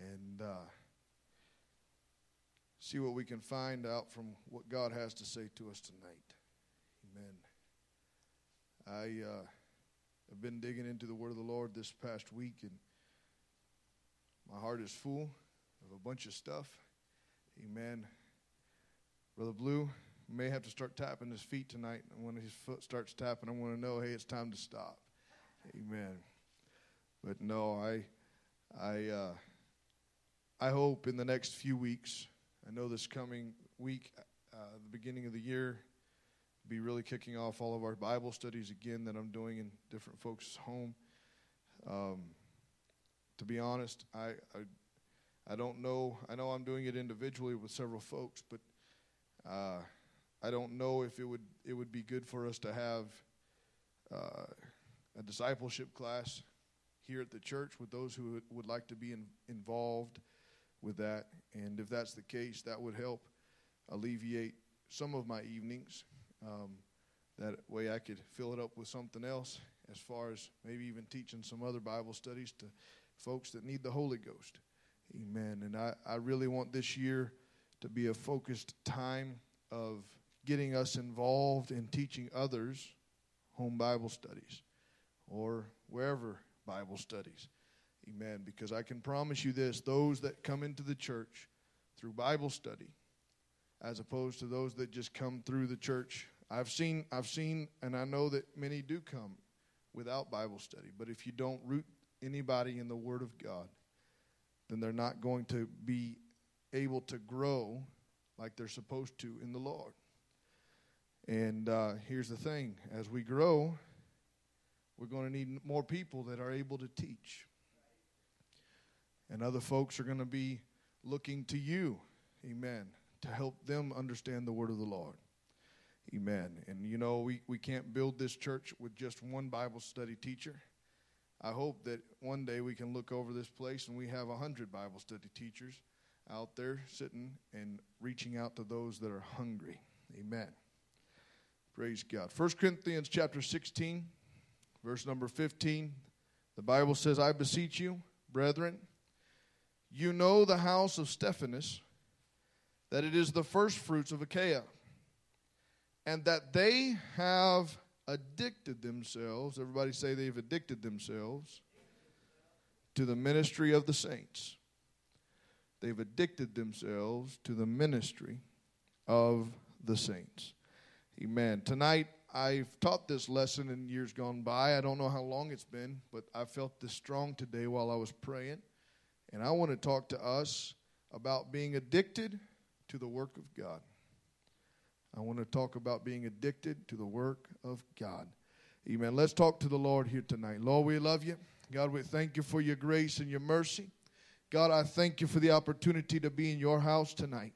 and uh, see what we can find out from what God has to say to us tonight. Amen. I uh, have been digging into the Word of the Lord this past week, and my heart is full of a bunch of stuff. Amen. Brother Blue may have to start tapping his feet tonight. And when his foot starts tapping, I want to know, hey, it's time to stop. Amen. But no, I, I, uh, I hope in the next few weeks. I know this coming week, uh, the beginning of the year, be really kicking off all of our Bible studies again that I'm doing in different folks' home. Um, to be honest, I, I, I don't know. I know I'm doing it individually with several folks, but uh, I don't know if it would it would be good for us to have uh, a discipleship class here at the church with those who would, like to be in, involved with that. And if that's the case, that would help alleviate some of my evenings. Um, that way I could fill it up with something else as far as maybe even teaching some other Bible studies to folks that need the Holy Ghost. Amen. And I, I really want this year to be a focused time of getting us involved in teaching others home Bible studies or wherever Bible studies. Amen. Because I can promise you this those that come into the church through Bible study, as opposed to those that just come through the church. I've seen, I've seen, and I know that many do come without Bible study. But if you don't root anybody in the Word of God, then they're not going to be able to grow like they're supposed to in the Lord. And uh, here's the thing as we grow, we're going to need more people that are able to teach. And other folks are going to be looking to you, amen, to help them understand the word of the Lord. Amen. And you know, we, we can't build this church with just one Bible study teacher. I hope that one day we can look over this place and we have a hundred Bible study teachers out there sitting and reaching out to those that are hungry. Amen. Praise God. 1 Corinthians chapter 16, verse number 15. The Bible says, I beseech you, brethren, you know the house of Stephanas, that it is the first fruits of Achaia, and that they have addicted themselves, everybody say they've addicted themselves, to the ministry of the saints. They've addicted themselves to the ministry of the saints. Amen. Tonight, I've taught this lesson in years gone by. I don't know how long it's been, but I felt this strong today while I was praying. And I want to talk to us about being addicted to the work of God. I want to talk about being addicted to the work of God. Amen. Let's talk to the Lord here tonight. Lord, we love you. God, we thank you for your grace and your mercy. God, I thank you for the opportunity to be in your house tonight.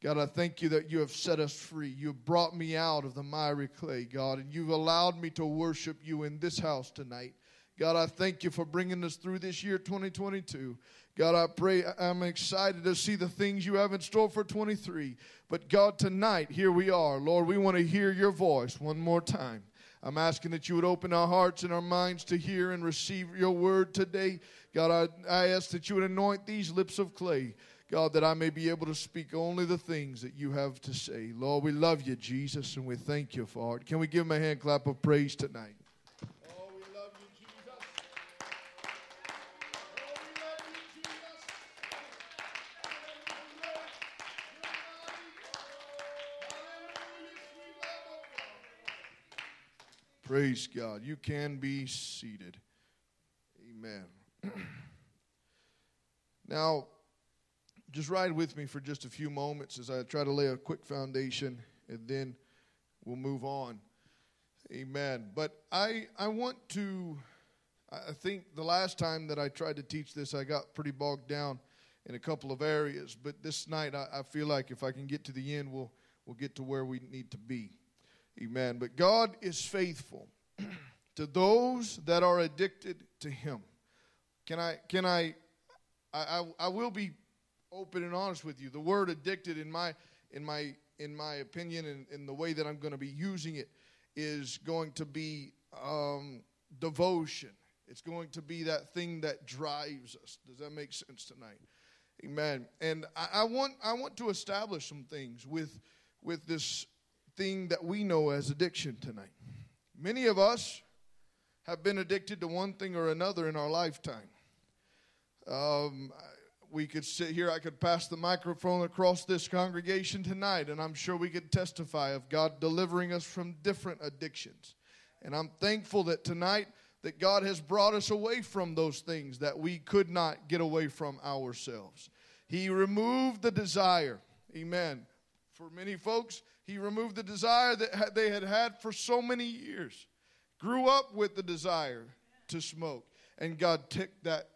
God, I thank you that you have set us free. You have brought me out of the miry clay, God, and you've allowed me to worship you in this house tonight. God, I thank you for bringing us through this year 2022. God, I pray I'm excited to see the things you have in store for 23. But God, tonight, here we are. Lord, we want to hear your voice one more time. I'm asking that you would open our hearts and our minds to hear and receive your word today. God, I, I ask that you would anoint these lips of clay. God, that I may be able to speak only the things that you have to say. Lord, we love you, Jesus, and we thank you for it. Can we give him a hand clap of praise tonight? Praise God. You can be seated. Amen. now, just ride with me for just a few moments as I try to lay a quick foundation and then we'll move on. Amen. But I I want to I think the last time that I tried to teach this I got pretty bogged down in a couple of areas. But this night I, I feel like if I can get to the end we'll we'll get to where we need to be. Amen. But God is faithful to those that are addicted to Him. Can I, can I, I, I, will be open and honest with you. The word addicted, in my, in my, in my opinion, and in the way that I'm going to be using it, is going to be um, devotion. It's going to be that thing that drives us. Does that make sense tonight? Amen. And I, I want I want to establish some things with with this thing that we know as addiction tonight. Many of us have been addicted to one thing or another in our lifetime. Um, we could sit here, I could pass the microphone across this congregation tonight, and I'm sure we could testify of God delivering us from different addictions. And I'm thankful that tonight that God has brought us away from those things that we could not get away from ourselves. He removed the desire. Amen. For many folks, he removed the desire that they had had for so many years. Grew up with the desire to smoke, and God took that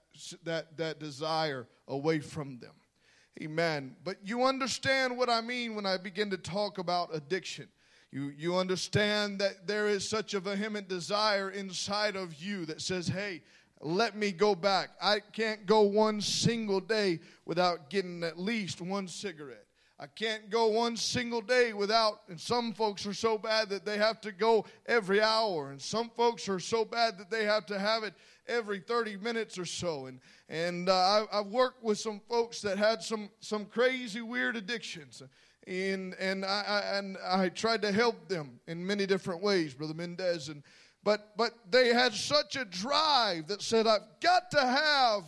that that desire away from them. Amen. But you understand what I mean when I begin to talk about addiction. You, you understand that there is such a vehement desire inside of you that says, hey, let me go back. I can't go one single day without getting at least one cigarette. I can't go one single day without, and some folks are so bad that they have to go every hour, and some folks are so bad that they have to have it every 30 minutes or so. And, and uh, I, I've worked with some folks that had some, some crazy, weird addictions. And, and, I, I, and I tried to help them in many different ways, Brother Mendez. And, but, but they had such a drive that said, I've got to have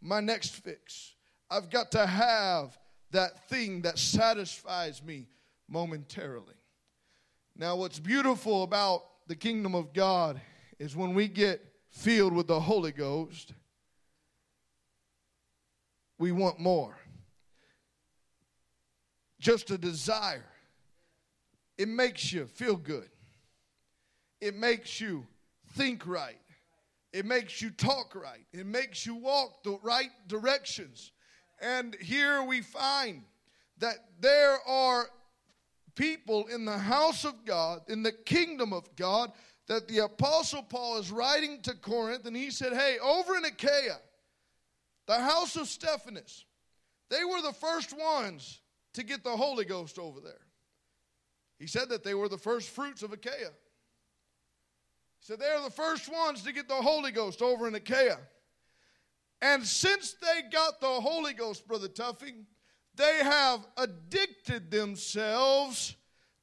my next fix. I've got to have that thing that satisfies me momentarily. Now, what's beautiful about the kingdom of God is when we get filled with the Holy Ghost, we want more. Just a desire. It makes you feel good. It makes you think right. It makes you talk right. It makes you walk the right directions. And here we find that there are people in the house of God, in the kingdom of God, that the Apostle Paul is writing to Corinth, and he said, Hey, over in Achaia, the house of Stephanas, they were the first ones to get the Holy Ghost over there. He said that they were the first fruits of Achaia. He said they're the first ones to get the Holy Ghost over in Achaia. And since they got the Holy Ghost, Brother Tuffing, they have addicted themselves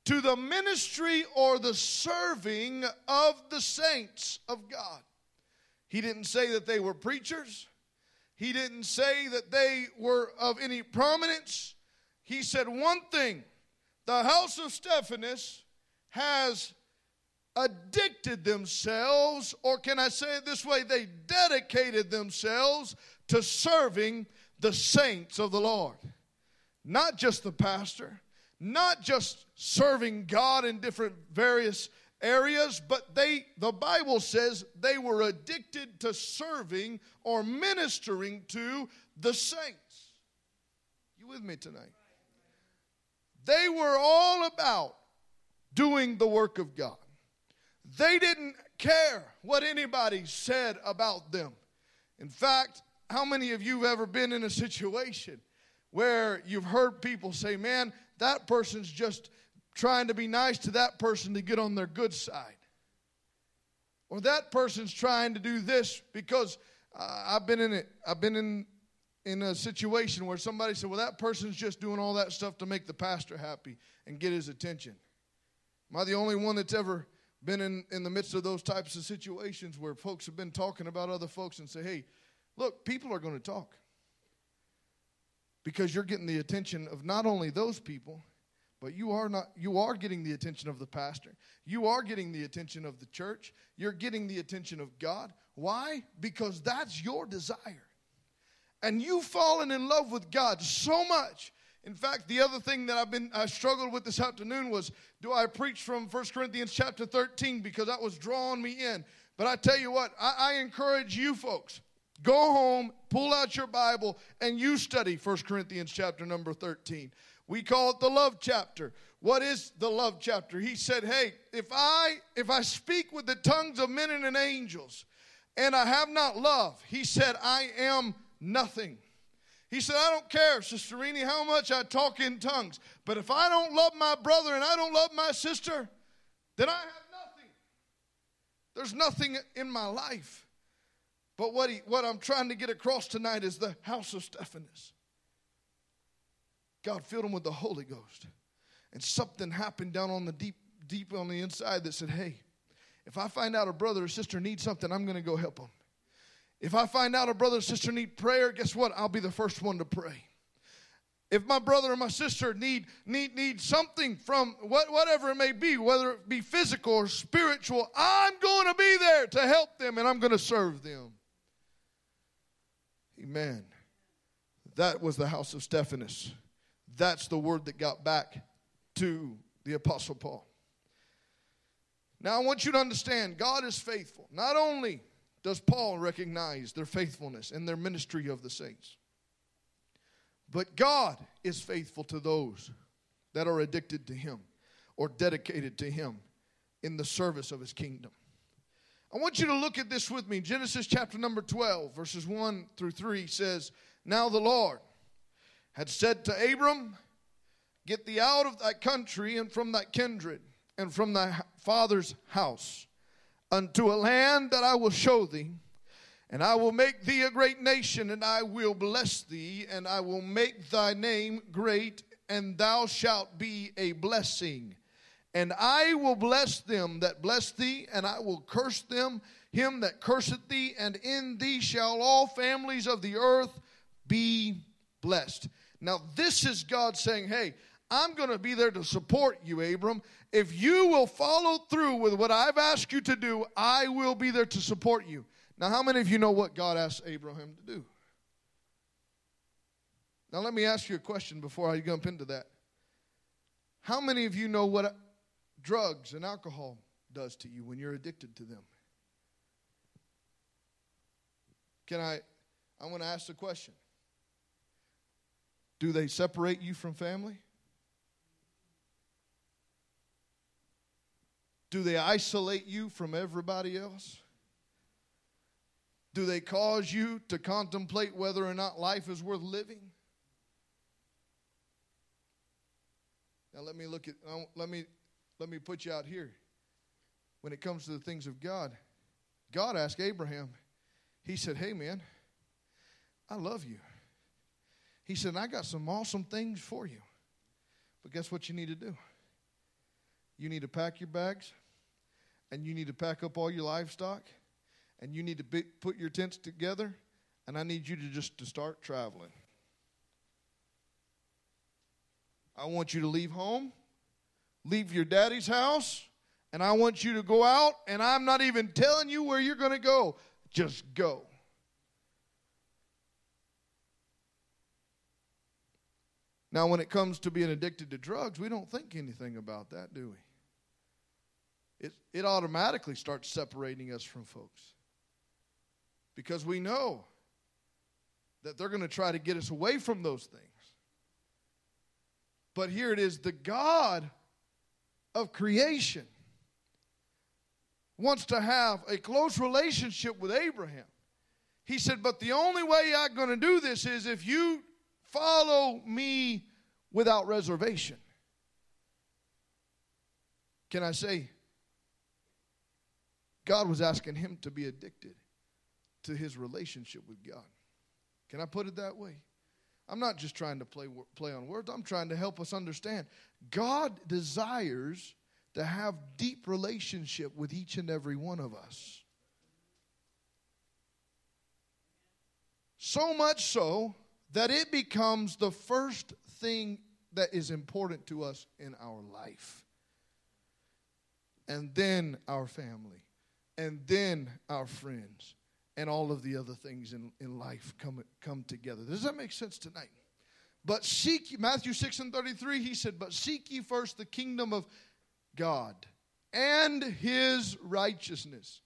to the ministry or the serving of the saints of God. He didn't say that they were preachers. He didn't say that they were of any prominence. He said one thing the house of Stephanas has addicted themselves, or can I say it this way? They dedicated themselves to serving the saints of the Lord. Not just the pastor, not just serving God in different various areas, but they the Bible says they were addicted to serving or ministering to the saints. You with me tonight? They were all about doing the work of God. They didn't care what anybody said about them. In fact, how many of you have ever been in a situation where you've heard people say, Man, that person's just trying to be nice to that person to get on their good side? Or that person's trying to do this because uh, I've been in it. I've been in in a situation where somebody said, Well, that person's just doing all that stuff to make the pastor happy and get his attention. Am I the only one that's ever been in, in the midst of those types of situations where folks have been talking about other folks and say, Hey, look, people are going to talk. Because you're getting the attention of not only those people but you are not you are getting the attention of the pastor. You are getting the attention of the church. You're getting the attention of god. Why? Because that's your desire. And you've fallen in love with God so much. In fact, the other thing that I've been I struggled with this afternoon was do I preach from 1 Corinthians chapter 13 because that was drawing me in. But I tell you what, I, I encourage you folks, go home, pull out your Bible, and you study 1 Corinthians chapter number 13. We call it the love chapter. What is the love chapter? He said, Hey, if I if I speak with the tongues of men and angels, and I have not love, he said, I am nothing. He said, I don't care, Sister Rini, how much I talk in tongues, but if I don't love my brother and I don't love my sister, then I have nothing. There's nothing in my life. But what, he, what I'm trying to get across tonight is the house of Stephanas. God filled him with the Holy Ghost. And something happened down on the deep, deep on the inside that said, hey, if I find out a brother or sister needs something, I'm going to go help them. If I find out a brother or sister need prayer, guess what? I'll be the first one to pray. If my brother or my sister need need need something from what, whatever it may be, whether it be physical or spiritual, I'm going to be there to help them and I'm going to serve them. Amen. That was the house of Stephanas. That's the word that got back to the Apostle Paul. Now, I want you to understand God is faithful. Not only does Paul recognize their faithfulness and their ministry of the saints, but God is faithful to those that are addicted to Him or dedicated to Him in the service of His kingdom. I want you to look at this with me. Genesis chapter number 12, verses 1 through 3 says, Now the Lord had said to Abram, Get thee out of thy country and from thy kindred and from thy father's house unto a land that I will show thee. And I will make thee a great nation, and I will bless thee, and I will make thy name great, and thou shalt be a blessing. And I will bless them that bless thee, and I will curse them, him that curseth thee, and in thee shall all families of the earth be blessed. Now, this is God saying, Hey, I'm going to be there to support you, Abram. If you will follow through with what I've asked you to do, I will be there to support you. Now, how many of you know what God asked Abraham to do? Now, let me ask you a question before I jump into that. How many of you know what drugs and alcohol does to you when you're addicted to them? Can I? I want to ask the question Do they separate you from family? Do they isolate you from everybody else? Do they cause you to contemplate whether or not life is worth living? Now let me look at let me let me put you out here. When it comes to the things of God, God asked Abraham, he said, "Hey man, I love you." He said, "I got some awesome things for you." But guess what you need to do? You need to pack your bags and you need to pack up all your livestock and you need to be, put your tents together and I need you to just to start traveling. I want you to leave home, leave your daddy's house, and I want you to go out and I'm not even telling you where you're going to go. Just go. Now, when it comes to being addicted to drugs, we don't think anything about that, do we? It, it automatically starts separating us from folks. Because we know that they're going to try to get us away from those things. But here it is the God of creation wants to have a close relationship with Abraham. He said, But the only way I'm going to do this is if you follow me without reservation. Can I say, God was asking him to be addicted to his relationship with God. Can I put it that way? I'm not just trying to play, play on words, I'm trying to help us understand. God desires to have deep relationship with each and every one of us. So much so that it becomes the first thing that is important to us in our life. And then our family and then our friends and all of the other things in, in life come, come together. Does that make sense tonight? But seek, Matthew 6 and 33, he said, But seek ye first the kingdom of God and his righteousness.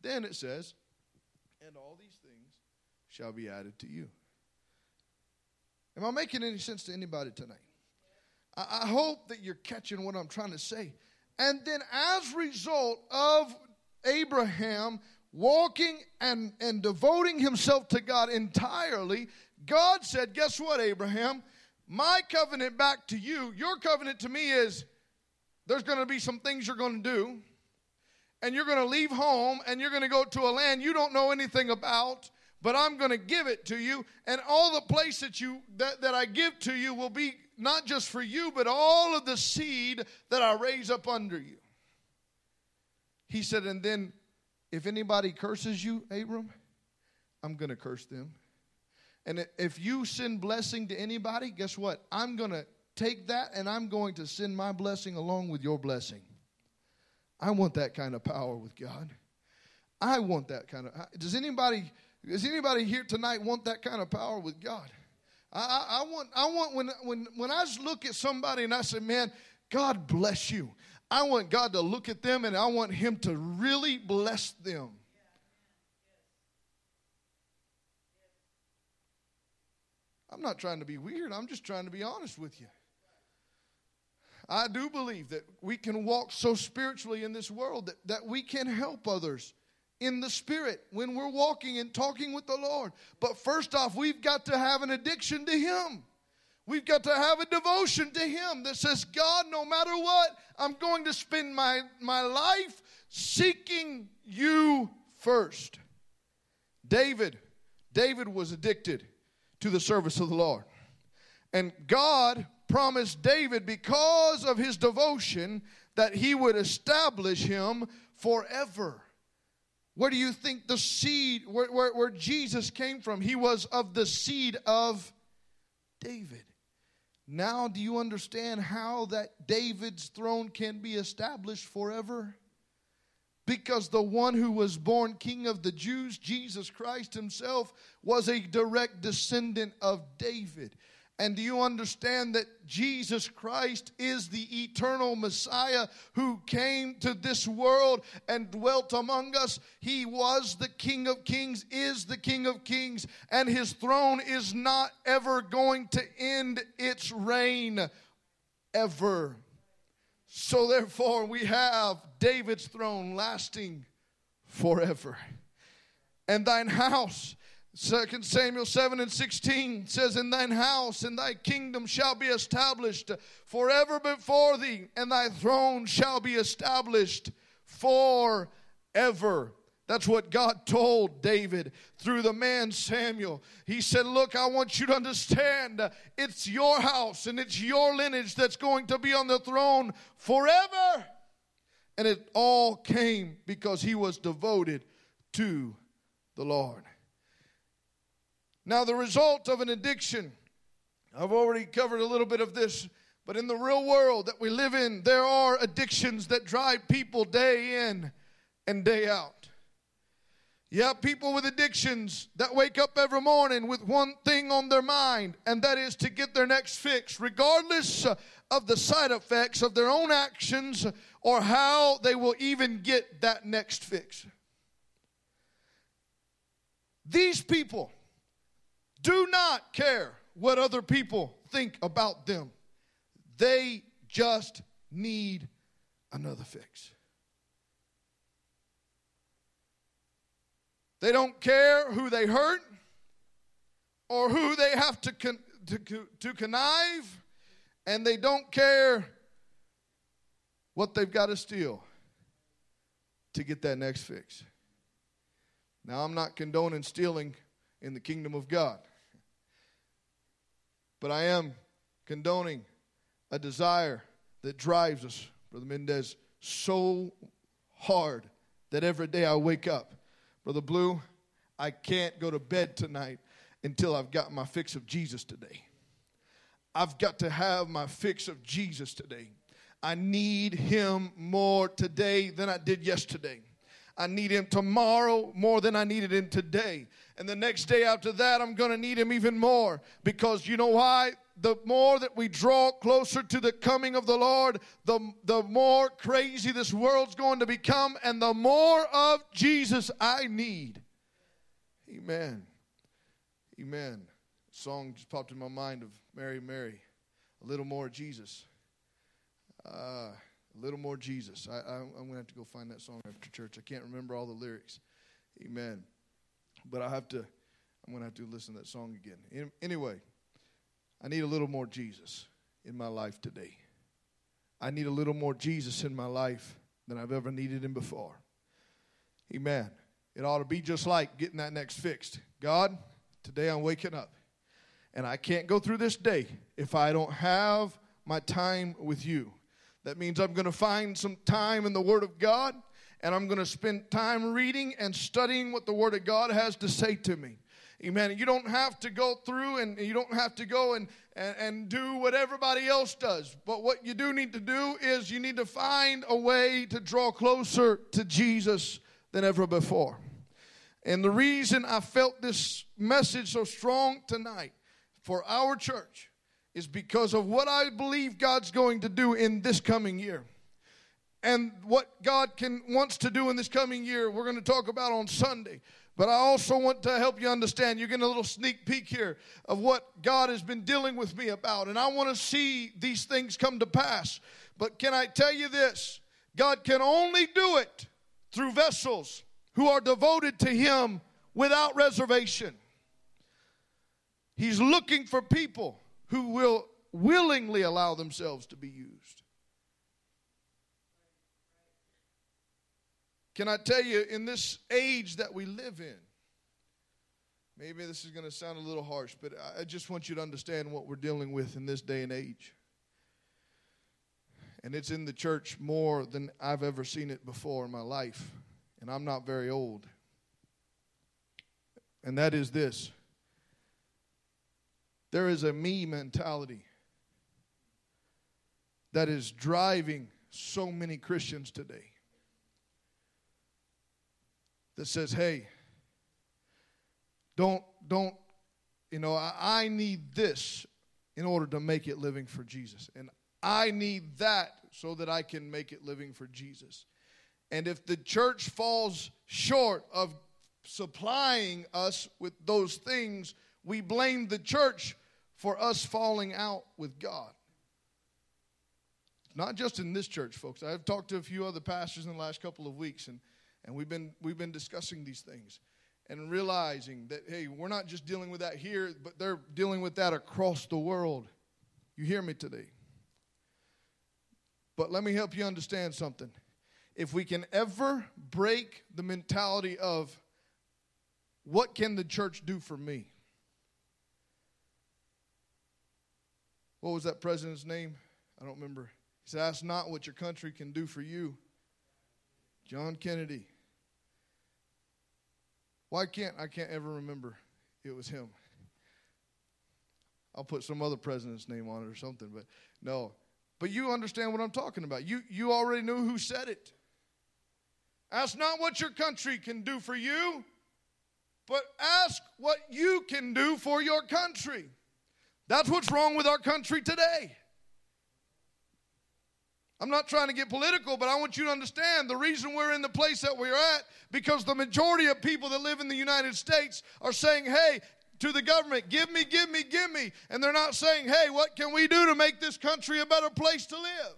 Then it says, And all these things shall be added to you. Am I making any sense to anybody tonight? I, I hope that you're catching what I'm trying to say. And then, as a result of Abraham walking and, and devoting himself to God entirely, God said, Guess what, Abraham? My covenant back to you, your covenant to me is there's going to be some things you're going to do. and you're going to leave home and you're going to go to a land you don't know anything about but i'm going to give it to you and all the place that you that, that i give to you will be not just for you but all of the seed that i raise up under you he said and then if anybody curses you abram i'm going to curse them and if you send blessing to anybody guess what i'm going to take that and i'm going to send my blessing along with your blessing I want that kind of power with God. I want that kind of. Does anybody? Does anybody here tonight want that kind of power with God? I, I, want. I want when when when I look at somebody and I say, "Man, God bless you." I want God to look at them and I want Him to really bless them. I'm not trying to be weird. I'm just trying to be honest with you. I do believe that we can walk so spiritually in this world that, that we can help others in the spirit when we're walking and talking with the Lord. But first off, we've got to have an addiction to Him. We've got to have a devotion to Him that says, God, no matter what, I'm going to spend my, my life seeking you first. David, David was addicted to the service of the Lord. And God promised David because of his devotion that he would establish him forever. Where do you think the seed, where, where, where, Jesus came from? He was of the seed of David. Now, do you understand how that David's throne can be established forever? Because the one who was born king of the Jews, Jesus Christ himself, was a direct descendant of David. And do you understand that Jesus Christ is the eternal Messiah who came to this world and dwelt among us? He was the King of Kings, is the King of Kings, and his throne is not ever going to end its reign ever. So, therefore, we have David's throne lasting forever. And thine house Second Samuel 7 and 16 says, In thine house and thy kingdom shall be established forever before thee, and thy throne shall be established forever. That's what God told David through the man Samuel. He said, Look, I want you to understand it's your house and it's your lineage that's going to be on the throne forever. And it all came because he was devoted to the Lord. Now, the result of an addiction, I've already covered a little bit of this, but in the real world that we live in, there are addictions that drive people day in and day out. Yeah, people with addictions that wake up every morning with one thing on their mind, and that is to get their next fix, regardless of the side effects of their own actions or how they will even get that next fix. These people do not care what other people think about them. They just need another fix. They don't care who they hurt or who they have to, con- to, to connive, and they don't care what they've got to steal to get that next fix. Now, I'm not condoning stealing in the kingdom of God. But I am condoning a desire that drives us, Brother Mendez, so hard that every day I wake up, Brother Blue, I can't go to bed tonight until I've got my fix of Jesus today. I've got to have my fix of Jesus today. I need him more today than I did yesterday. I need him tomorrow more than I needed him today. And the next day after that, I'm going to need him even more. Because you know why? The more that we draw closer to the coming of the Lord, the, the more crazy this world's going to become, and the more of Jesus I need. Amen. Amen. A song just popped in my mind of Mary, Mary. A little more Jesus. Uh, a little more Jesus. I, I, I'm going to have to go find that song after church. I can't remember all the lyrics. Amen. But I have to, I'm going to have to listen to that song again. Anyway, I need a little more Jesus in my life today. I need a little more Jesus in my life than I've ever needed him before. Amen. It ought to be just like getting that next fixed. God, today I'm waking up, and I can't go through this day if I don't have my time with you. That means I'm going to find some time in the Word of God, and I'm going to spend time reading and studying what the Word of God has to say to me. Amen. You don't have to go through and you don't have to go and, and, and do what everybody else does. But what you do need to do is you need to find a way to draw closer to Jesus than ever before. And the reason I felt this message so strong tonight for our church is because of what I believe God's going to do in this coming year. And what God can wants to do in this coming year, we're going to talk about on Sunday. But I also want to help you understand. You're getting a little sneak peek here of what God has been dealing with me about. And I want to see these things come to pass. But can I tell you this? God can only do it through vessels who are devoted to Him without reservation. He's looking for people who will willingly allow themselves to be used. Can I tell you, in this age that we live in, maybe this is going to sound a little harsh, but I just want you to understand what we're dealing with in this day and age. And it's in the church more than I've ever seen it before in my life. And I'm not very old. And that is this there is a me mentality that is driving so many Christians today that says, hey, don't, don't, you know, I, I need this in order to make it living for Jesus. And I need that so that I can make it living for Jesus. And if the church falls short of supplying us with those things, we blame the church for us falling out with God. Not just in this church, folks. I've talked to a few other pastors in the last couple of weeks, and and we've been, we've been discussing these things and realizing that, hey, we're not just dealing with that here, but they're dealing with that across the world. You hear me today? But let me help you understand something. If we can ever break the mentality of what can the church do for me? What was that president's name? I don't remember. He said, Ask not what your country can do for you. John Kennedy. Why can't I can't ever remember it was him? I'll put some other president's name on it or something, but no. But you understand what I'm talking about. You you already knew who said it. Ask not what your country can do for you, but ask what you can do for your country. That's what's wrong with our country today. I'm not trying to get political, but I want you to understand the reason we're in the place that we're at because the majority of people that live in the United States are saying, hey, to the government, give me, give me, give me. And they're not saying, hey, what can we do to make this country a better place to live?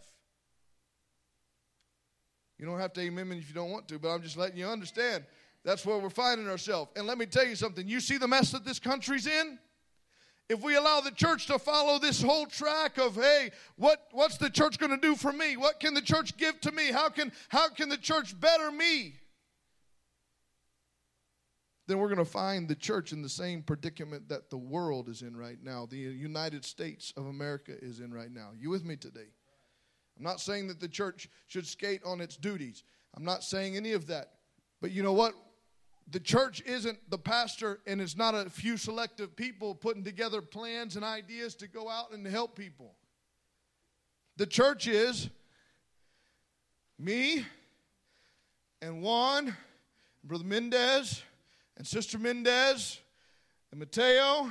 You don't have to amen if you don't want to, but I'm just letting you understand that's where we're finding ourselves. And let me tell you something you see the mess that this country's in? If we allow the church to follow this whole track of, hey, what, what's the church going to do for me? What can the church give to me? How can, how can the church better me? Then we're going to find the church in the same predicament that the world is in right now, the United States of America is in right now. You with me today? I'm not saying that the church should skate on its duties. I'm not saying any of that. But you know what? The church isn't the pastor and it's not a few selective people putting together plans and ideas to go out and help people. The church is me and Juan, and Brother Mendez, and Sister Mendez, and Mateo,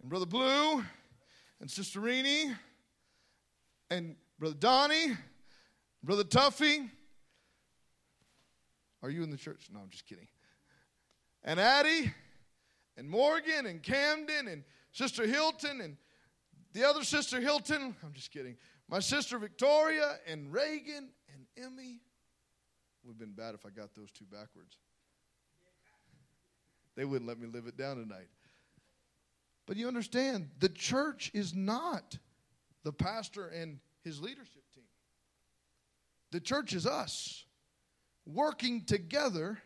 and Brother Blue, and Sister Rini, and Brother Donnie, Brother Tuffy. Are you in the church? No, I'm just kidding and Addie and Morgan and Camden and Sister Hilton and the other sister Hilton. I'm just kidding. My sister Victoria and Reagan and Emmy. Would have been bad if I got those two backwards. They wouldn't let me live it down tonight. But you understand, the church is not the pastor and his leadership team. The church is us. working together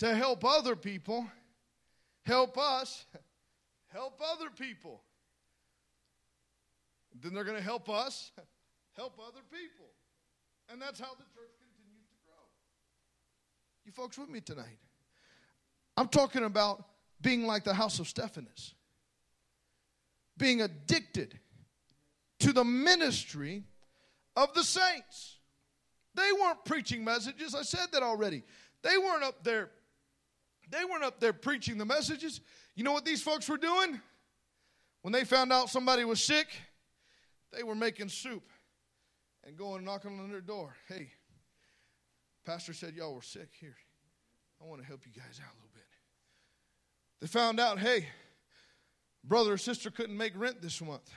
to help other people help us help other people. Then they're going to help us help other people. And that's how the church continues to grow. You folks with me tonight? I'm talking about being like the house of Stephanas, being addicted to the ministry of the saints. They weren't preaching messages. I said that already. They weren't up there. They weren't up there preaching the messages. You know what these folks were doing? When they found out somebody was sick, they were making soup and going knocking on their door. Hey, pastor said y'all were sick. Here, I want to help you guys out a little bit. They found out, hey, brother or sister couldn't make rent this month.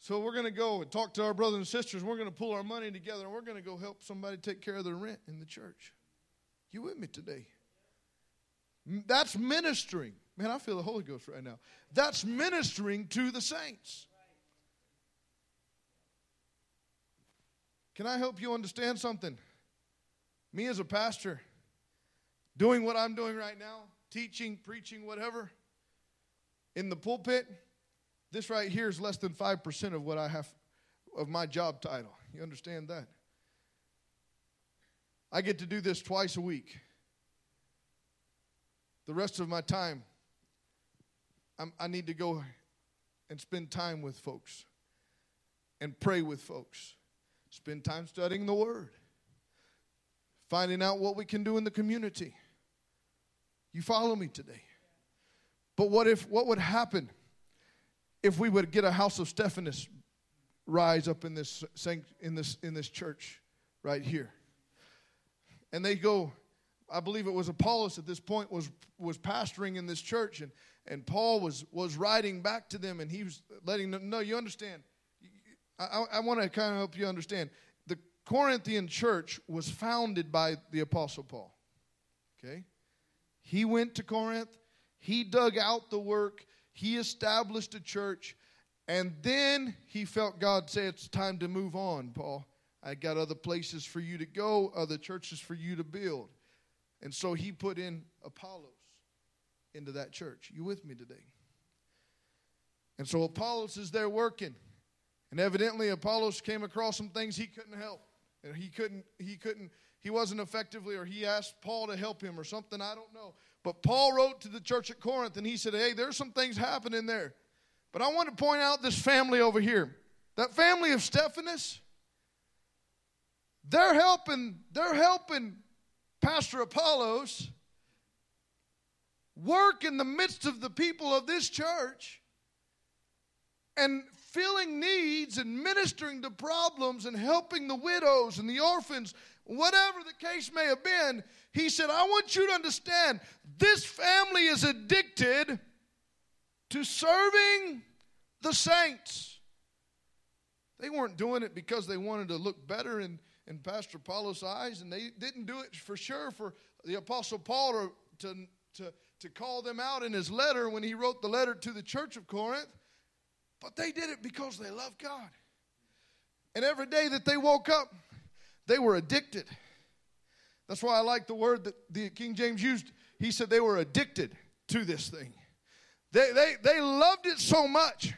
So we're going to go and talk to our brothers and sisters. We're going to pull our money together and we're going to go help somebody take care of their rent in the church. You with me today? That's ministering. Man, I feel the Holy Ghost right now. That's ministering to the saints. Can I help you understand something? Me as a pastor, doing what I'm doing right now, teaching, preaching, whatever, in the pulpit, this right here is less than 5% of what I have of my job title. You understand that? I get to do this twice a week. The rest of my time, I'm, i need to go and spend time with folks and pray with folks, spend time studying the Word, finding out what we can do in the community. You follow me today? But what if what would happen if we would get a house of Stephanas rise up in this in this in this church right here. And they go, I believe it was Apollos at this point was was pastoring in this church, and and Paul was was writing back to them, and he was letting them know. You understand? I, I want to kind of help you understand. The Corinthian church was founded by the Apostle Paul. Okay, he went to Corinth. He dug out the work. He established a church, and then he felt God say, It's time to move on, Paul. I got other places for you to go, other churches for you to build. And so he put in Apollos into that church. You with me today? And so Apollos is there working. And evidently Apollos came across some things he couldn't help. And he couldn't, he couldn't, he wasn't effectively, or he asked Paul to help him or something, I don't know. But Paul wrote to the church at Corinth and he said, Hey, there's some things happening there. But I want to point out this family over here. That family of Stephanas, they're helping, they're helping Pastor Apollos work in the midst of the people of this church and filling needs and ministering to problems and helping the widows and the orphans, whatever the case may have been, he said, I want you to understand this family is addicted to serving the saints. They weren't doing it because they wanted to look better in, in Pastor Paul's eyes, and they didn't do it for sure for the Apostle Paul to, to, to, to call them out in his letter when he wrote the letter to the church of Corinth, but they did it because they loved God. And every day that they woke up, they were addicted. That's why I like the word that the King James used. He said they were addicted to this thing. They, they, they loved it so much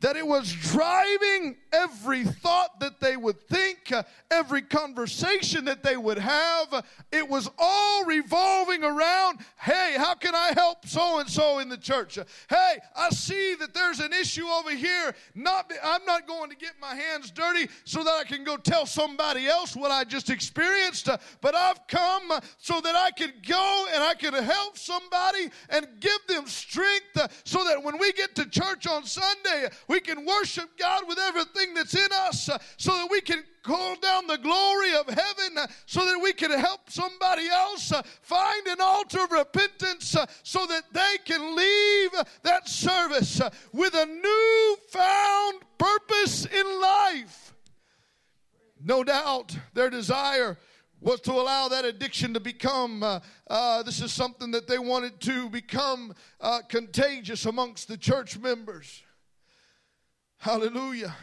that it was driving every thought that they would think, uh, every conversation that they would have. It was all revolving around, hey, how can I help so and so in the church? Hey, I see that there's an issue over here. Not, I'm not going to get my hands dirty so that I can go tell somebody else what I just experienced, uh, but I've come uh, so that I can go and I can help somebody and give them strength so that when we get to church on Sunday, we can worship God with everything that's in us uh, so that we can call down the glory of heaven uh, so that we can help somebody else uh, find an altar of repentance so that they can leave that service with a newfound purpose in life. No doubt their desire was to allow that addiction to become uh, uh, this is something that they wanted to become uh, contagious amongst the church members Hallelujah.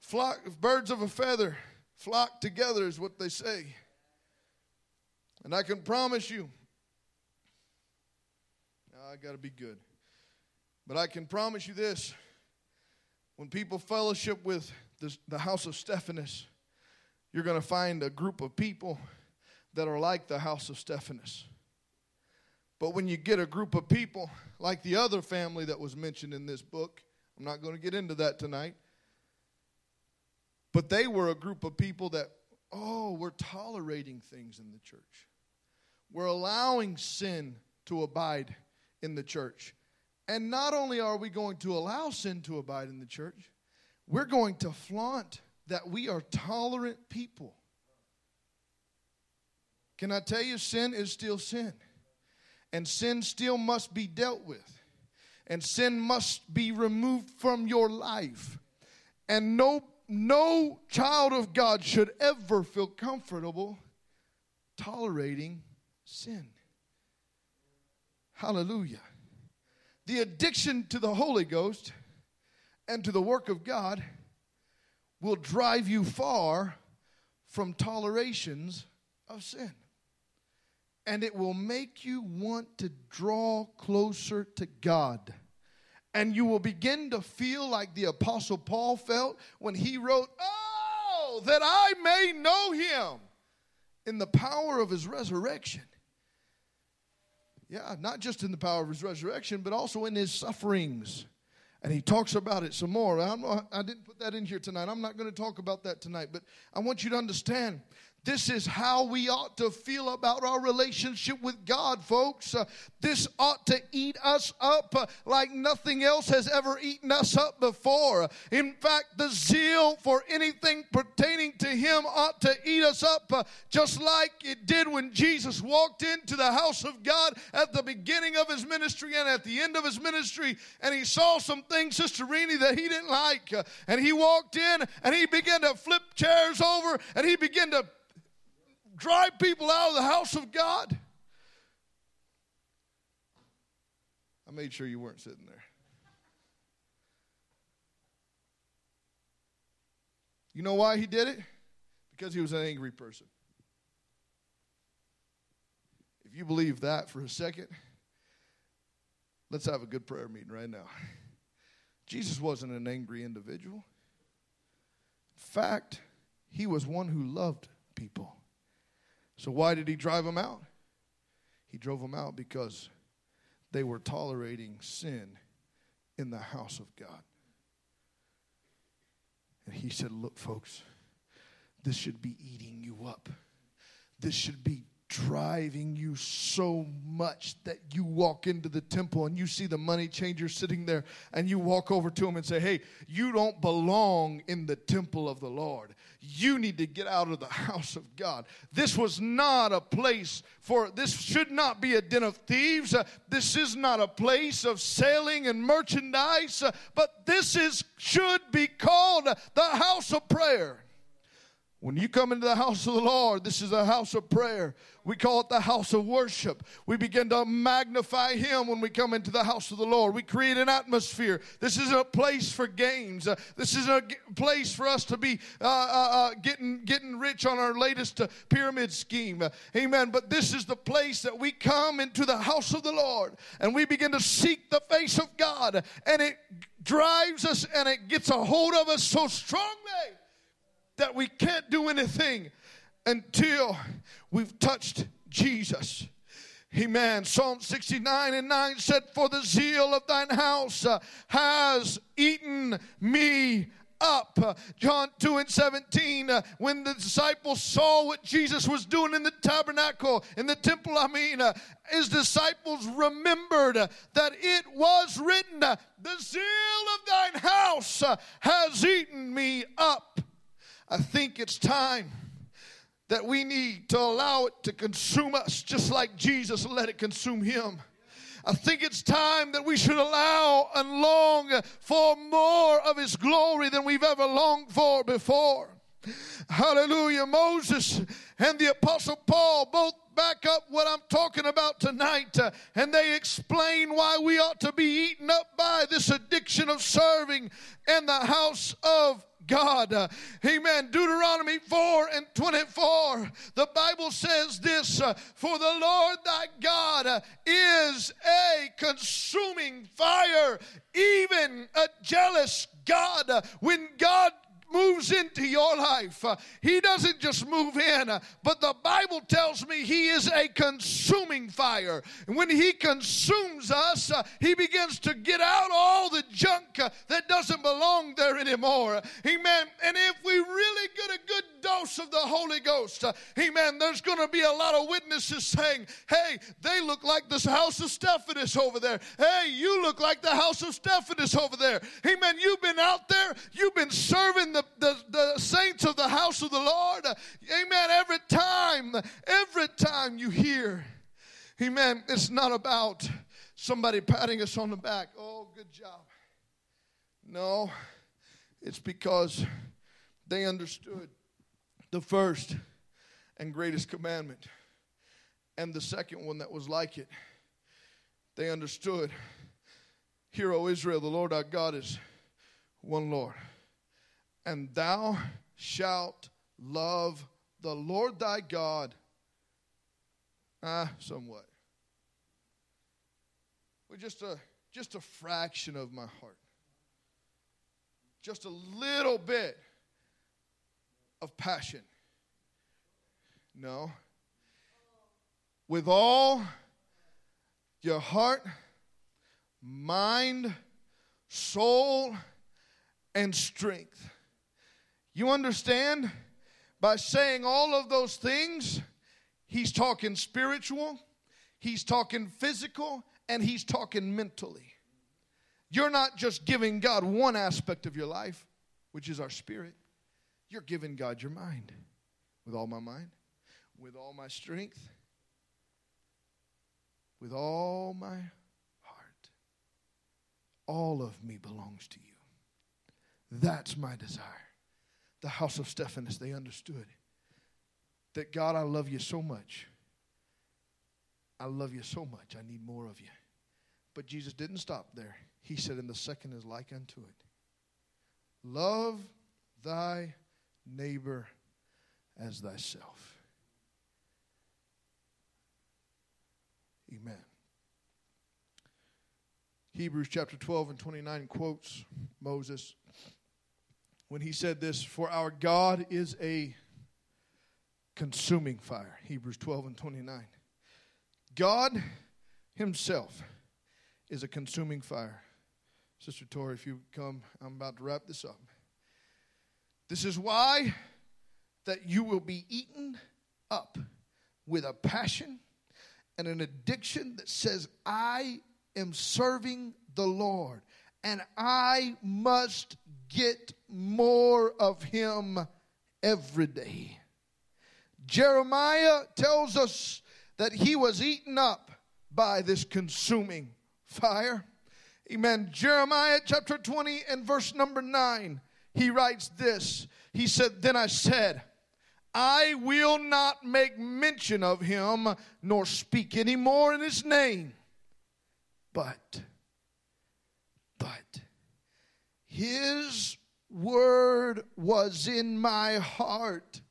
Flock, birds of a feather flock together, is what they say. And I can promise you, ah, I got to be good. But I can promise you this when people fellowship with the, the house of Stephanas, you're going to find a group of people that are like the house of Stephanas. But when you get a group of people like the other family that was mentioned in this book, I'm not going to get into that tonight. But they were a group of people that, oh, we're tolerating things in the church. We're allowing sin to abide in the church. And not only are we going to allow sin to abide in the church, we're going to flaunt that we are tolerant people. Can I tell you, sin is still sin. And sin still must be dealt with. And sin must be removed from your life. And no, no child of God should ever feel comfortable tolerating sin. Hallelujah. The addiction to the Holy Ghost and to the work of God will drive you far from tolerations of sin. And it will make you want to draw closer to God. And you will begin to feel like the Apostle Paul felt when he wrote, Oh, that I may know him in the power of his resurrection yeah, not just in the power of his resurrection, but also in his sufferings. And he talks about it some more. I'm, I did not put that in here tonight. I'm not going to talk about that tonight, but I want you to understand this is how we ought to feel about our relationship with God, folks. Uh, this ought to eat us up uh, like nothing else has ever eaten us up before. In fact, the zeal for anything pertaining to Him ought to eat us up uh, just like it did when Jesus walked into the house of God at the beginning of His ministry and at the end of His ministry. And He saw some things, Sister Renee, that He didn't like. Uh, and He walked in and He began to flip chairs over and He began to drive people out of the house of God? I made sure you weren't sitting there. You know why he did it? Because he was an angry person. If you believe that for a second, let's have a good prayer meeting right now. Jesus wasn't an angry individual. In fact, he was one who loved people. So, why did he drive them out? He drove them out because they were tolerating sin in the house of God. And he said, Look, folks, this should be eating you up. This should be driving you so much that you walk into the temple and you see the money changer sitting there and you walk over to him and say, Hey, you don't belong in the temple of the Lord. You need to get out of the house of God. This was not a place for, this should not be a den of thieves. Uh, this is not a place of selling and merchandise, uh, but this is, should be called the house of prayer. When you come into the house of the Lord, this is a house of prayer. We call it the house of worship. We begin to magnify Him when we come into the house of the Lord. We create an atmosphere. This isn't a place for games. Uh, this is a place for us to be uh, uh, uh getting, getting rich on our latest uh, pyramid scheme. Uh, amen. But this is the place that we come into the house of the Lord and we begin to seek the face of God. And it drives us and it gets a hold of us so strongly that we can't do anything until we've touched Jesus. Amen. Psalm 69 and 9 said, For the zeal of thine house uh, has eaten me up. John 2 and 17, uh, when the disciples saw what Jesus was doing in the tabernacle, in the temple, I mean, uh, his disciples remembered that it was written, The zeal of thine house has eaten me up. I think it's time that we need to allow it to consume us just like Jesus let it consume him. I think it's time that we should allow and long for more of his glory than we've ever longed for before. Hallelujah. Moses and the Apostle Paul both back up what I'm talking about tonight, uh, and they explain why we ought to be eaten up by this addiction of serving in the house of God. Uh, amen. Deuteronomy 4 and 24. The Bible says this uh, For the Lord thy God uh, is a consuming fire, even a jealous God. Uh, when God moves into your life, uh, He doesn't just move in, uh, but the Bible tells me He is a consuming fire. And when He consumes us, uh, He begins to get out all the junk that doesn't belong there anymore. Amen. And if we really get a good dose of the Holy Ghost, amen, there's going to be a lot of witnesses saying, hey, they look like this house of Stephanas over there. Hey, you look like the house of Stephanas over there. Amen. You've been out there, you've been serving the, the, the saints of the house of the Lord. Amen. Every time, every time you hear, amen, it's not about somebody patting us on the back. Oh, good job. No, it's because they understood the first and greatest commandment and the second one that was like it. They understood, Hear, O Israel, the Lord our God is one Lord and thou shalt love the Lord thy God. Ah, somewhat. With just a just a fraction of my heart. Just a little bit of passion. No. With all your heart, mind, soul, and strength. You understand? By saying all of those things, he's talking spiritual, he's talking physical, and he's talking mentally. You're not just giving God one aspect of your life, which is our spirit. You're giving God your mind with all my mind, with all my strength, with all my heart. All of me belongs to you. That's my desire the house of Stephanas, they understood that God, I love you so much. I love you so much. I need more of you. But Jesus didn't stop there. He said, and the second is like unto it love thy neighbor as thyself. Amen. Hebrews chapter 12 and 29 quotes Moses when he said this For our God is a consuming fire. Hebrews 12 and 29. God Himself is a consuming fire. Sister Tori, if you come, I'm about to wrap this up. This is why that you will be eaten up with a passion and an addiction that says, I am serving the Lord and I must get more of him every day. Jeremiah tells us that he was eaten up by this consuming fire. Amen. Jeremiah chapter 20 and verse number 9, he writes this. He said, Then I said, I will not make mention of him nor speak any more in his name. But, but, his word was in my heart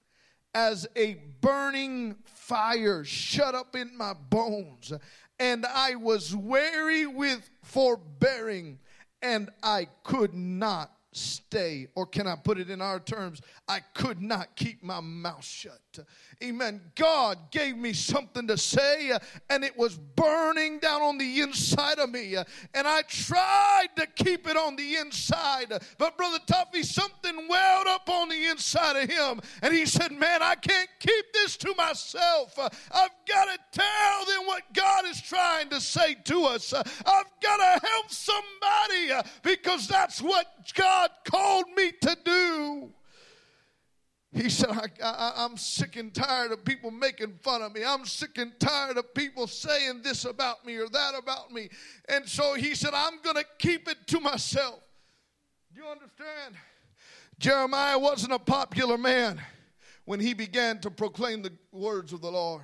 as a burning fire shut up in my bones, and I was weary with forbearing, and I could not stay. Or can I put it in our terms? I could not keep my mouth shut. Amen. God gave me something to say, and it was burning down on the inside of me. And I tried to keep it on the inside. But, Brother Tuffy, something welled up on the inside of him. And he said, Man, I can't keep this to myself. I've got to tell them what God is trying to say to us. I've got to help somebody because that's what God called me to do. He said, I, am sick and tired of people making fun of me. I'm sick and tired of people saying this about me or that about me. And so he said, I'm going to keep it to myself. Do you understand? Jeremiah wasn't a popular man when he began to proclaim the words of the Lord.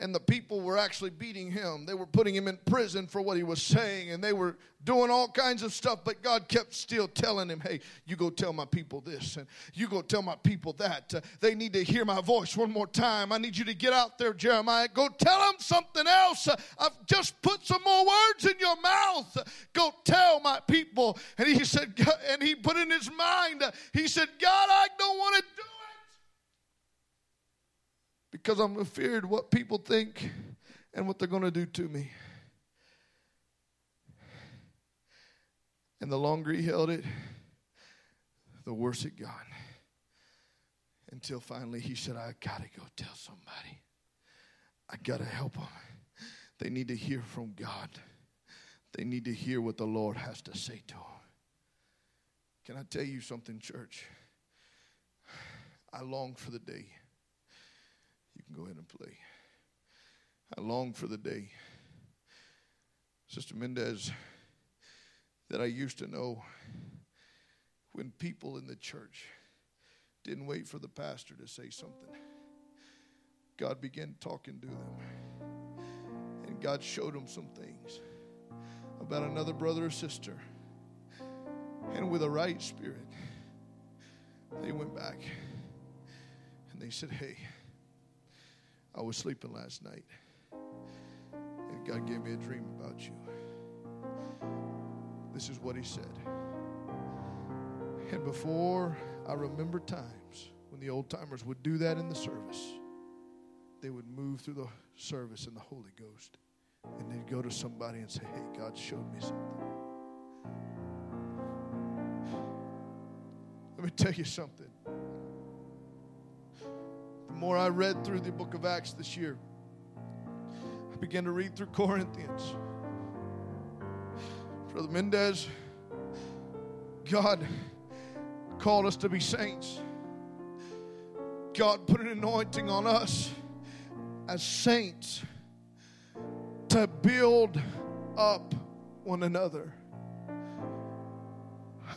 And the people were actually beating him. They were putting him in prison for what he was saying, and they were doing all kinds of stuff. But God kept still telling him, Hey, you go tell my people this, and you go tell my people that. Uh, they need to hear my voice one more time. I need you to get out there, Jeremiah. Go tell them something else. Uh, I've just put some more words in your mouth. Go tell my people. And he said, and he put in his mind, uh, he said, God, I don't want to do it because I'm afraid what people think and what they're going to do to me. And the longer he held it, the worse it got. Until finally he said, I got to go tell somebody. I got to help them. They need to hear from God. They need to hear what the Lord has to say to them. Can I tell you something, church? I long for the day can go ahead and play. I long for the day, Sister Mendez, that I used to know when people in the church didn't wait for the pastor to say something. God began talking to them. And God showed them some things about another brother or sister. And with a right spirit, they went back and they said, Hey, I was sleeping last night, and God gave me a dream about you. This is what He said. And before I remember times when the old timers would do that in the service, they would move through the service in the Holy Ghost. And they'd go to somebody and say, Hey, God showed me something. Let me tell you something more I read through the book of Acts this year, I began to read through Corinthians. Brother Mendez, God called us to be saints. God put an anointing on us as saints to build up one another.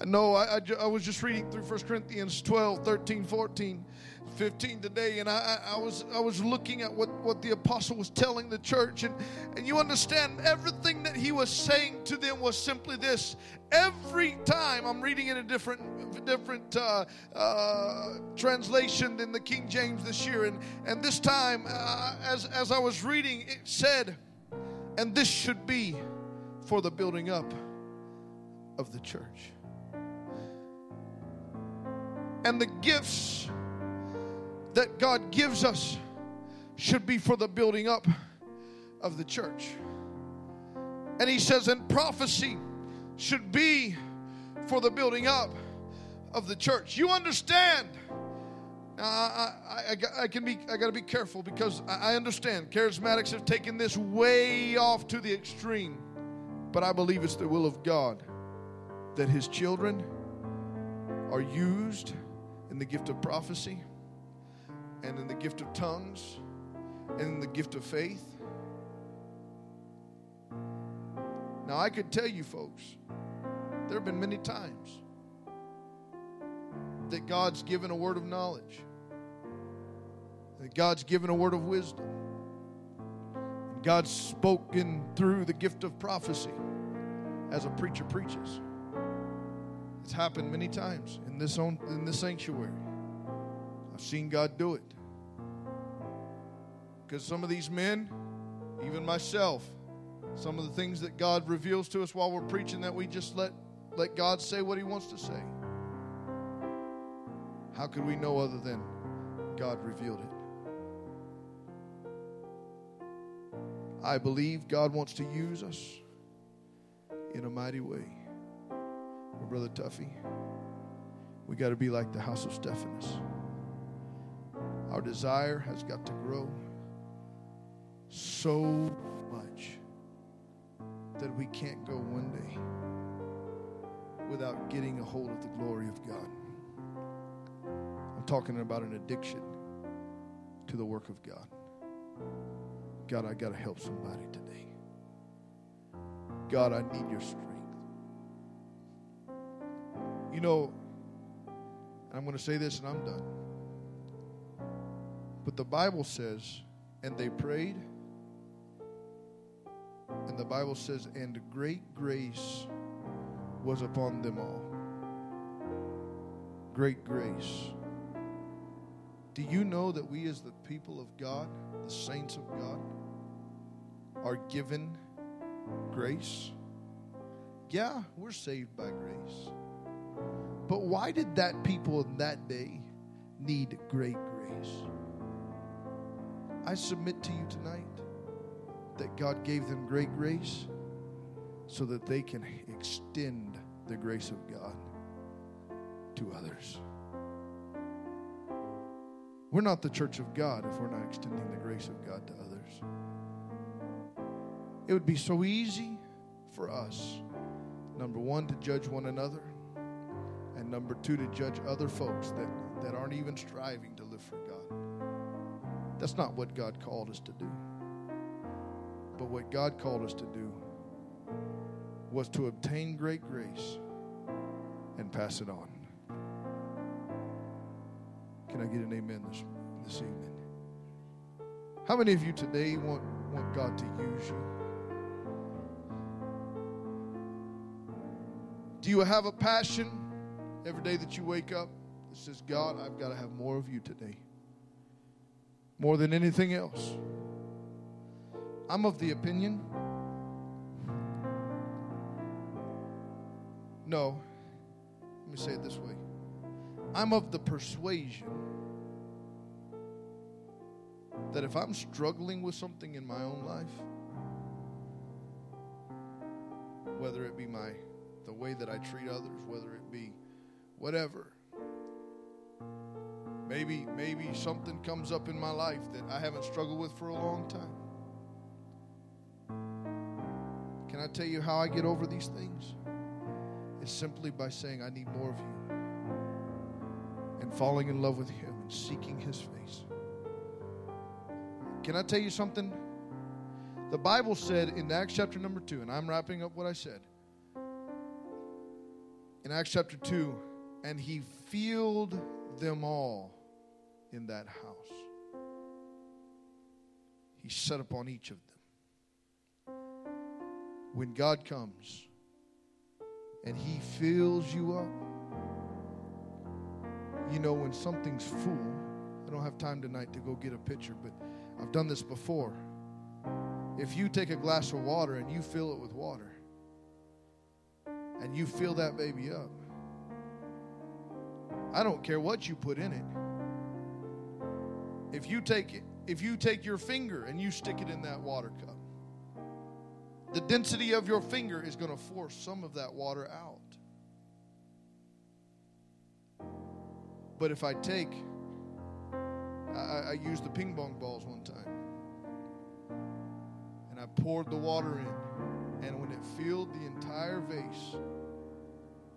Know I, I, I was just reading through 1 Corinthians 12, 13, 14. 15 today, and I, I, was I was looking at what, what the apostle was telling the church, and, and you understand everything that he was saying to them was simply this. Every time I'm reading in a different different uh, uh, translation than the King James this year, and and this time uh, as as I was reading, it said, "And this should be for the building up of the church." And the gifts that God gives us should be for the building up of the church. And he says, and prophecy should be for the building up of the church. You understand? Now, I, I, I, I can be, I got to be careful because I understand charismatics have taken this way off to the extreme, but I believe it's the will of God that His children are used the gift of prophecy and in the gift of tongues and in the gift of faith. Now, I could tell you, folks, there have been many times that God's given a word of knowledge, that God's given a word of wisdom, and God's spoken through the gift of prophecy as a preacher preaches. It's happened many times in this, own, in this sanctuary. I've seen God do it. Because some of these men, even myself, some of the things that God reveals to us while we're preaching that we just let let God say what he wants to say. How could we know other than God revealed it? I believe God wants to use us in a mighty way. Brother Tuffy, we got to be like the house of Stephanas. Our desire has got to grow so much that we can't go one day without getting a hold of the glory of God. I'm talking about an addiction to the work of God. God, I got to help somebody today. God, I need your strength. You know, I'm going to say this and I'm done. But the Bible says And they prayed. And the Bible says, and great grace was upon them all. Great grace. Do you know that we, as the people of God, the saints of God, are given grace? Yeah, we're saved by grace. But why did that people in that day need great grace? I submit to you tonight that God gave them great grace so that they can extend the grace of God to others. We're not the church of God if we're not extending the grace of God to others. It would be so easy for us, number one, to judge one another, and number two, to judge other folks that, that aren't even striving to live for God. That's not what God called us to do. But what God called us to do was to obtain great grace and pass it on. Can I get an amen this, this evening? How many of you today want, want God to use you? Do you have a passion every day that you wake up it says, God, I've got to have more of you today? More than anything else. I'm of the opinion. No, let me say it this way. I'm of the persuasion that if I'm struggling with something in my own life, whether it be my the way that I treat others, whether it be whatever, maybe maybe something comes up in my life that I haven't struggled with for a long time. Can I tell you how I get over these things? It's simply by saying, I need more of you. And falling in love with Him and seeking His face. Can I tell you something? The Bible said in Acts chapter number 2, and I'm wrapping up what I said. In Acts chapter 2, and He filled them all in that house. He set upon each of them when God comes and He fills you up, you know, when something's full, I don't have time tonight to go get a picture, but I've done this before. If you take a glass of water and you fill it with water, and you fill that baby up, I don't care what you put in it. If you take it, if you take your finger and you stick it in that water cup, the density of your finger is going to force some of that water out. But if I take, I, I used the ping pong balls one time, and I poured the water in, and when it filled the entire vase,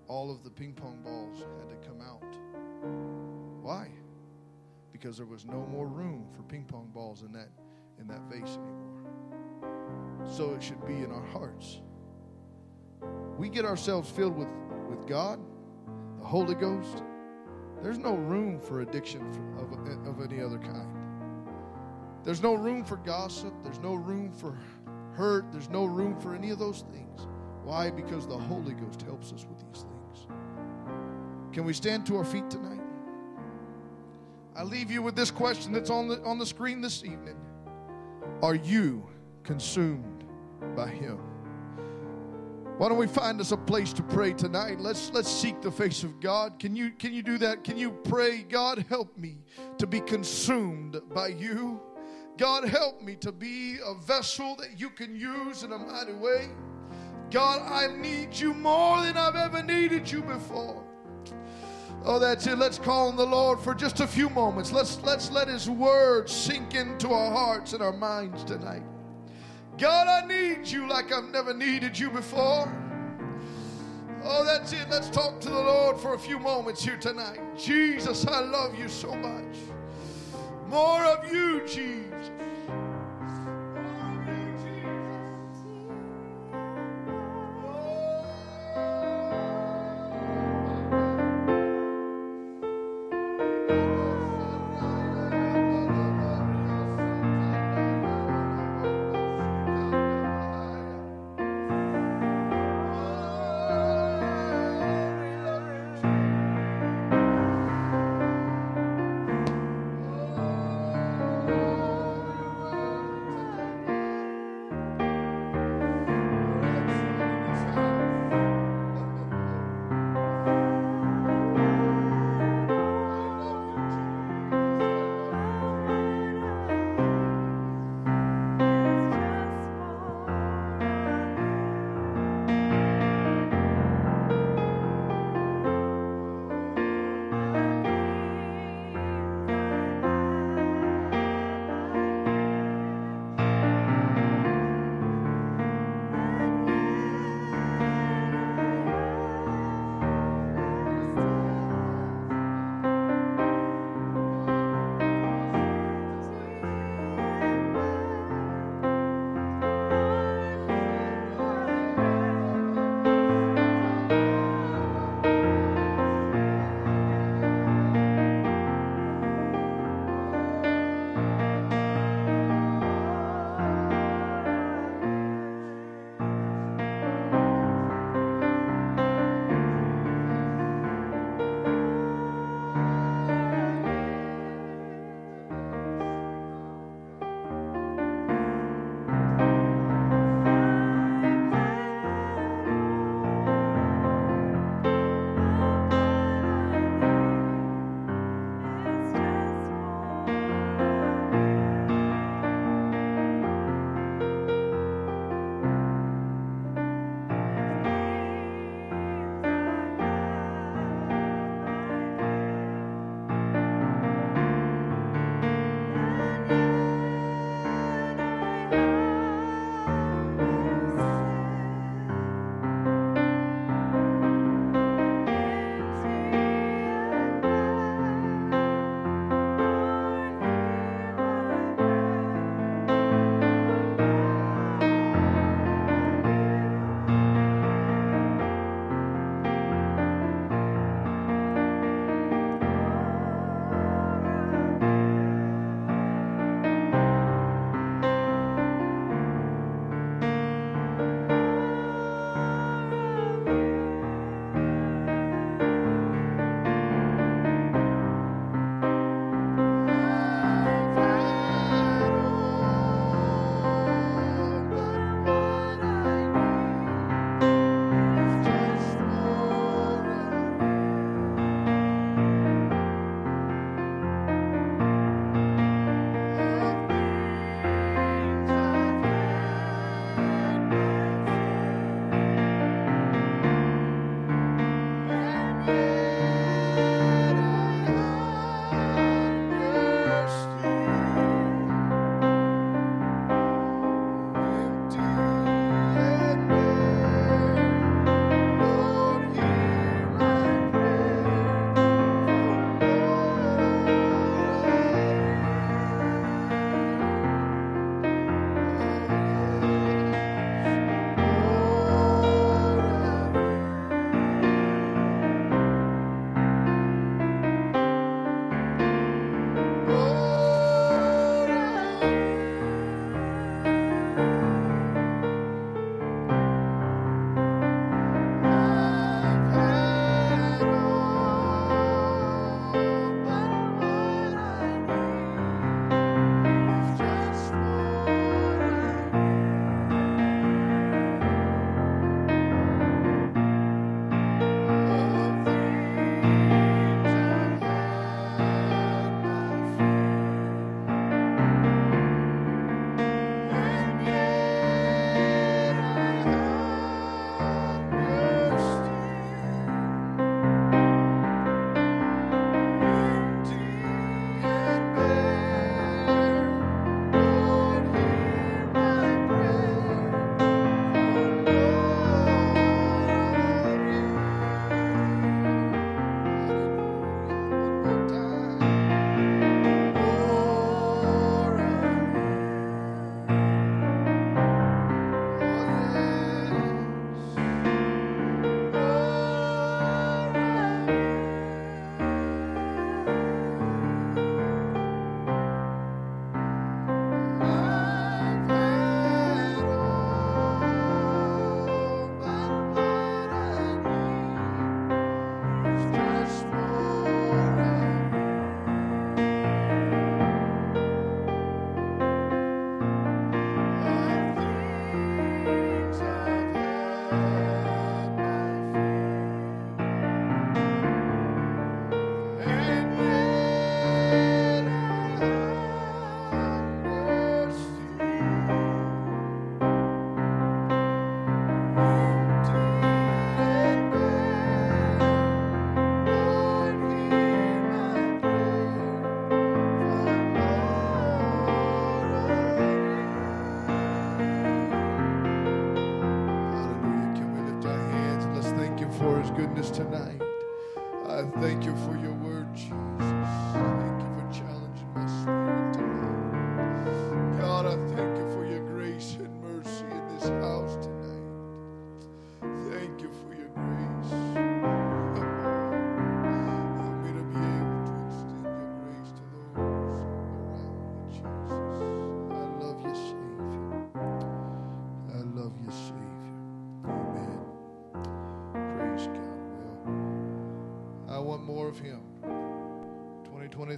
all of the ping pong balls had to come out. Why? Because there was no more room for ping pong balls in that in that vase anymore so it should be in our hearts. We get ourselves filled with, with God, the Holy Ghost. There's no room for addiction of, of any other kind. There's no room for gossip. There's no room for hurt. There's no room for any of those things. Why? Because the Holy Ghost helps us with these things. Can we stand to our feet tonight? I leave you with this question that's on the, on the screen this evening. Are you consumed by him. Why don't we find us a place to pray tonight? Let's let's seek the face of God. Can you can you do that? Can you pray, God help me to be consumed by you? God help me to be a vessel that you can use in a mighty way. God, I need you more than I've ever needed you before. Oh, that's it. Let's call on the Lord for just a few moments. Let's let's let his word sink into our hearts and our minds tonight. God, I need you like I've never needed you before. Oh, that's it. Let's talk to the Lord for a few moments here tonight. Jesus, I love you so much. More of you, Jesus.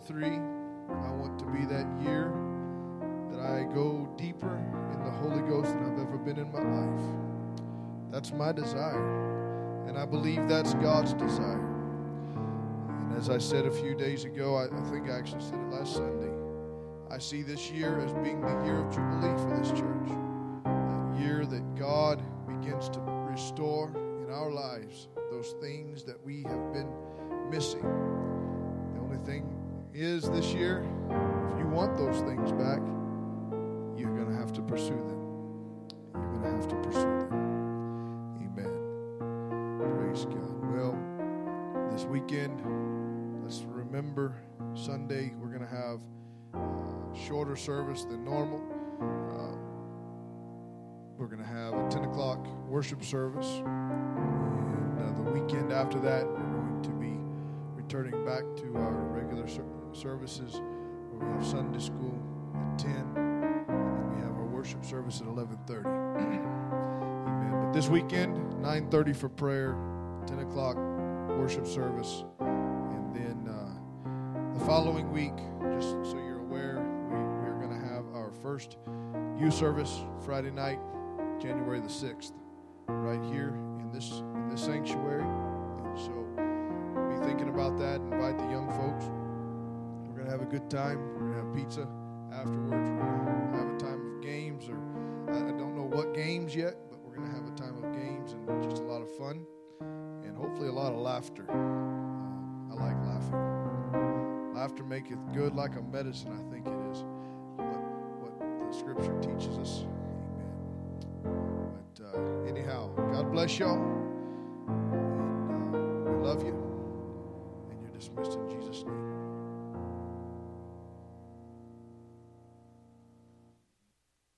2023, I want to be that year that I go deeper in the Holy Ghost than I've ever been in my life. That's my desire. And I believe that's God's desire. And as I said a few days ago, I, I think I actually said it last Sunday, I see this year as being the year of Jubilee for this church. That year that God begins to restore in our lives those things that we have been missing. The only thing is this year, if you want those things back, you're going to have to pursue them. You're going to have to pursue them. Amen. Praise God. Well, this weekend, let's remember Sunday, we're going to have a shorter service than normal. Uh, we're going to have a 10 o'clock worship service. And uh, the weekend after that, we're going to be returning back to our regular ser- services. Where we have Sunday school at 10 and then we have our worship service at 11.30 amen. But this weekend 9.30 for prayer 10 o'clock worship service and then uh, the following week just so you're aware we, we're going to have our first youth service friday night january the 6th right here in this in this sanctuary. And so be thinking about that invite the young folks going to have a good time. We're going to have pizza afterwards. We're going to have a time of games or I don't know what games yet but we're going to have a time of games and just a lot of fun and hopefully a lot of laughter. Um, i like laughing laughter maketh good like a medicine i think it is what, what the scripture teaches us. Amen. But uh, anyhow god bless y'all. And uh, we love you. And you're dismissed in jesus name